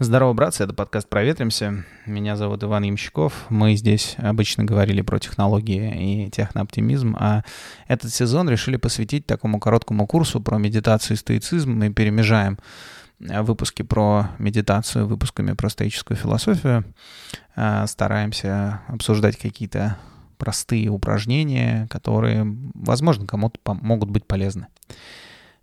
Здорово, братцы, это подкаст «Проветримся». Меня зовут Иван Ямщиков. Мы здесь обычно говорили про технологии и технооптимизм, а этот сезон решили посвятить такому короткому курсу про медитацию и стоицизм. Мы перемежаем э, выпуски про медитацию выпусками про стоическую философию. Э, стараемся обсуждать какие-то простые упражнения, которые, возможно, кому-то могут быть полезны.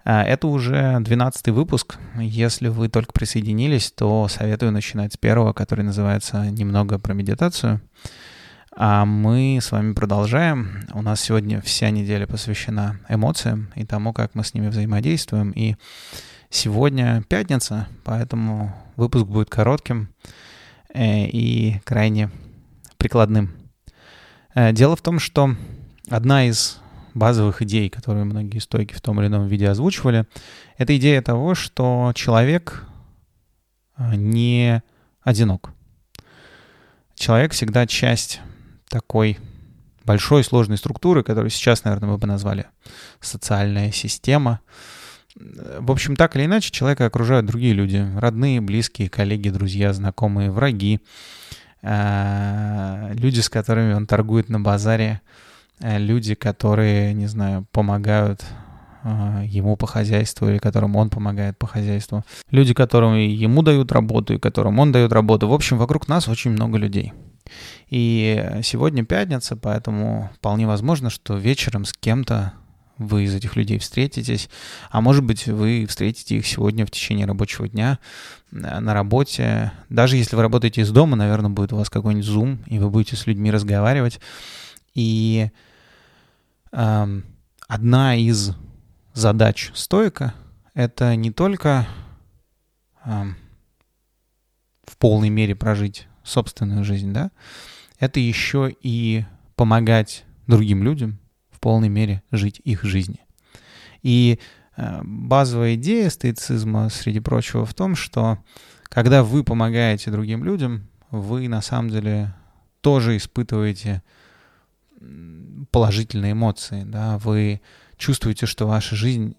А, это уже 12 выпуск. Если вы только присоединились, то советую начинать с первого, который называется «Немного про медитацию». А мы с вами продолжаем. У нас сегодня вся неделя посвящена эмоциям и тому, как мы с ними взаимодействуем. И сегодня пятница, поэтому выпуск будет коротким э, и крайне прикладным. Э, дело в том, что одна из базовых идей, которые многие стойки в том или ином виде озвучивали, это идея того, что человек а, не одинок. Человек всегда часть такой большой сложной структуры, которую сейчас, наверное, мы бы назвали социальная система. В общем, так или иначе, человека окружают другие люди. Родные, близкие, коллеги, друзья, знакомые, враги. А, люди, с которыми он торгует на базаре, люди, которые, не знаю, помогают э, ему по хозяйству или которым он помогает по хозяйству. Люди, которым ему дают работу и которым он дает работу. В общем, вокруг нас очень много людей. И сегодня пятница, поэтому вполне возможно, что вечером с кем-то вы из этих людей встретитесь, а может быть, вы встретите их сегодня в течение рабочего дня э, на работе. Даже если вы работаете из дома, наверное, будет у вас какой-нибудь Zoom, и вы будете с людьми разговаривать. И э, одна из задач стойка — это не только э, в полной мере прожить собственную жизнь, да, это еще и помогать другим людям в полной мере жить их жизни. И э, базовая идея стоицизма, среди прочего, в том, что когда вы помогаете другим людям, вы на самом деле тоже испытываете положительные эмоции, да, вы чувствуете, что ваша жизнь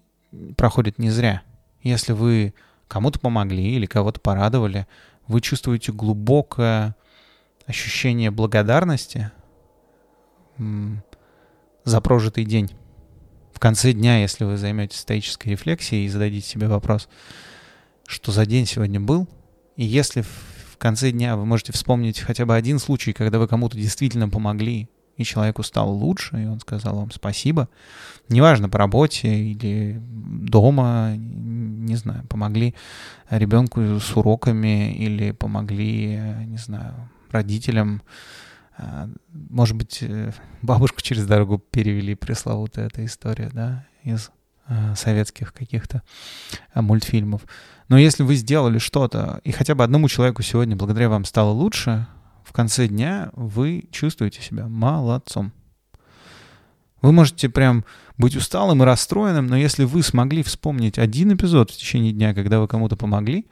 проходит не зря. Если вы кому-то помогли или кого-то порадовали, вы чувствуете глубокое ощущение благодарности за прожитый день. В конце дня, если вы займетесь стоической рефлексией и зададите себе вопрос, что за день сегодня был, и если в конце дня вы можете вспомнить хотя бы один случай, когда вы кому-то действительно помогли, и человеку стало лучше, и он сказал вам спасибо. Неважно, по работе или дома, не знаю, помогли ребенку с уроками или помогли, не знаю, родителям. А, может быть, э, бабушку через дорогу перевели, пресловутая эта история, да, из э, советских каких-то а, мультфильмов. Но если вы сделали что-то, и хотя бы одному человеку сегодня благодаря вам стало лучше, в конце дня вы чувствуете себя молодцом. Вы можете прям быть усталым и расстроенным, но если вы смогли вспомнить один эпизод в течение дня, когда вы кому-то помогли,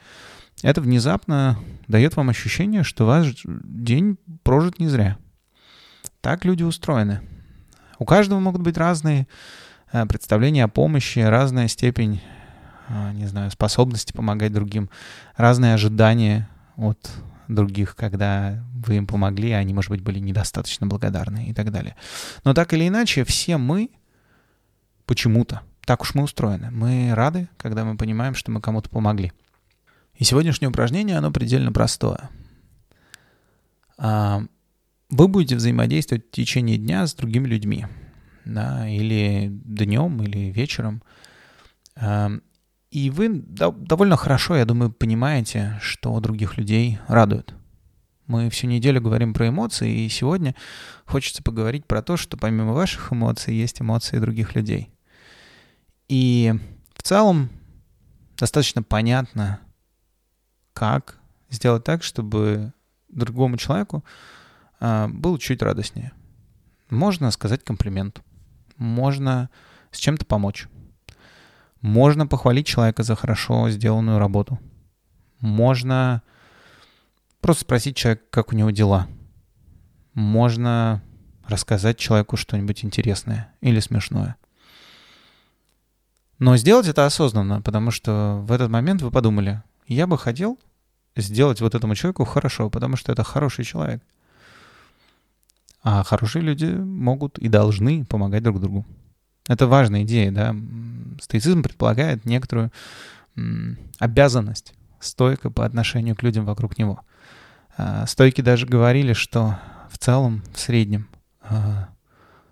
это внезапно дает вам ощущение, что ваш день прожит не зря. Так люди устроены. У каждого могут быть разные э, представления о помощи, разная степень, э, не знаю, способности помогать другим, разные ожидания от других, когда вы им помогли, а они, может быть, были недостаточно благодарны и так далее. Но так или иначе, все мы почему-то, так уж мы устроены, мы рады, когда мы понимаем, что мы кому-то помогли. И сегодняшнее упражнение, оно предельно простое. А, вы будете взаимодействовать в течение дня с другими людьми, да, или днем, или вечером. И вы довольно хорошо, я думаю, понимаете, что других людей радует. Мы всю неделю говорим про эмоции, и сегодня хочется поговорить про то, что помимо ваших эмоций есть эмоции других людей. И в целом достаточно понятно, как сделать так, чтобы другому человеку э, было чуть радостнее. Можно сказать комплимент, можно с чем-то помочь. Можно похвалить человека за хорошо сделанную работу. Можно просто спросить человека, как у него дела. Можно рассказать человеку что-нибудь интересное или смешное. Но сделать это осознанно, потому что в этот момент вы подумали, я бы хотел, сделать вот этому человеку хорошо, потому что это хороший человек. А хорошие люди могут и должны помогать друг другу. Это важная идея, да. Стоицизм предполагает некоторую обязанность стойка по отношению к людям вокруг него. А, стойки даже говорили, что в целом, в среднем, а,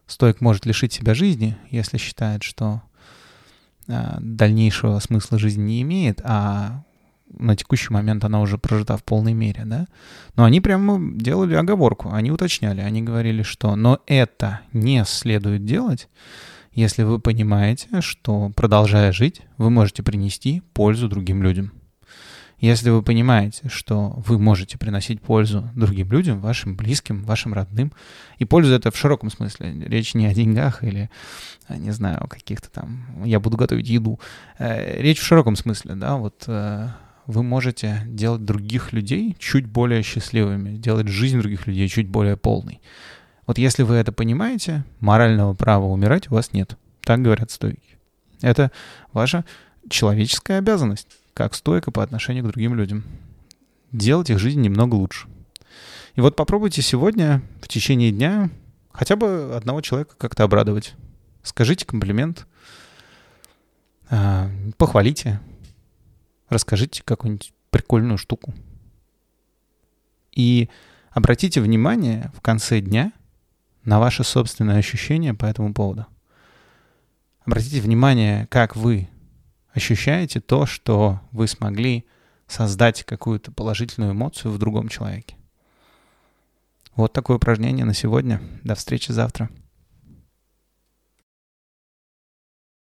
стойк может лишить себя жизни, если считает, что а, дальнейшего смысла жизни не имеет, а на текущий момент она уже прожита в полной мере, да. Но они прямо делали оговорку, они уточняли, они говорили, что но это не следует делать, если вы понимаете, что продолжая жить, вы можете принести пользу другим людям. Если вы понимаете, что вы можете приносить пользу другим людям, вашим близким, вашим родным, и пользу это в широком смысле, речь не о деньгах или, не знаю, о каких-то там, я буду готовить еду, э, речь в широком смысле, да, вот э, вы можете делать других людей чуть более счастливыми, делать жизнь других людей чуть более полной. Вот если вы это понимаете, морального права умирать у вас нет. Так говорят стойки. Это ваша человеческая обязанность, как стойка по отношению к другим людям. Делать их жизнь немного лучше. И вот попробуйте сегодня в течение дня хотя бы одного человека как-то обрадовать. Скажите комплимент, а, похвалите, расскажите какую-нибудь прикольную штуку. И обратите внимание в конце дня на ваши собственные ощущения по этому поводу. Обратите внимание, как вы ощущаете то, что вы смогли создать какую-то положительную эмоцию в другом человеке. Вот такое упражнение на сегодня. До встречи завтра.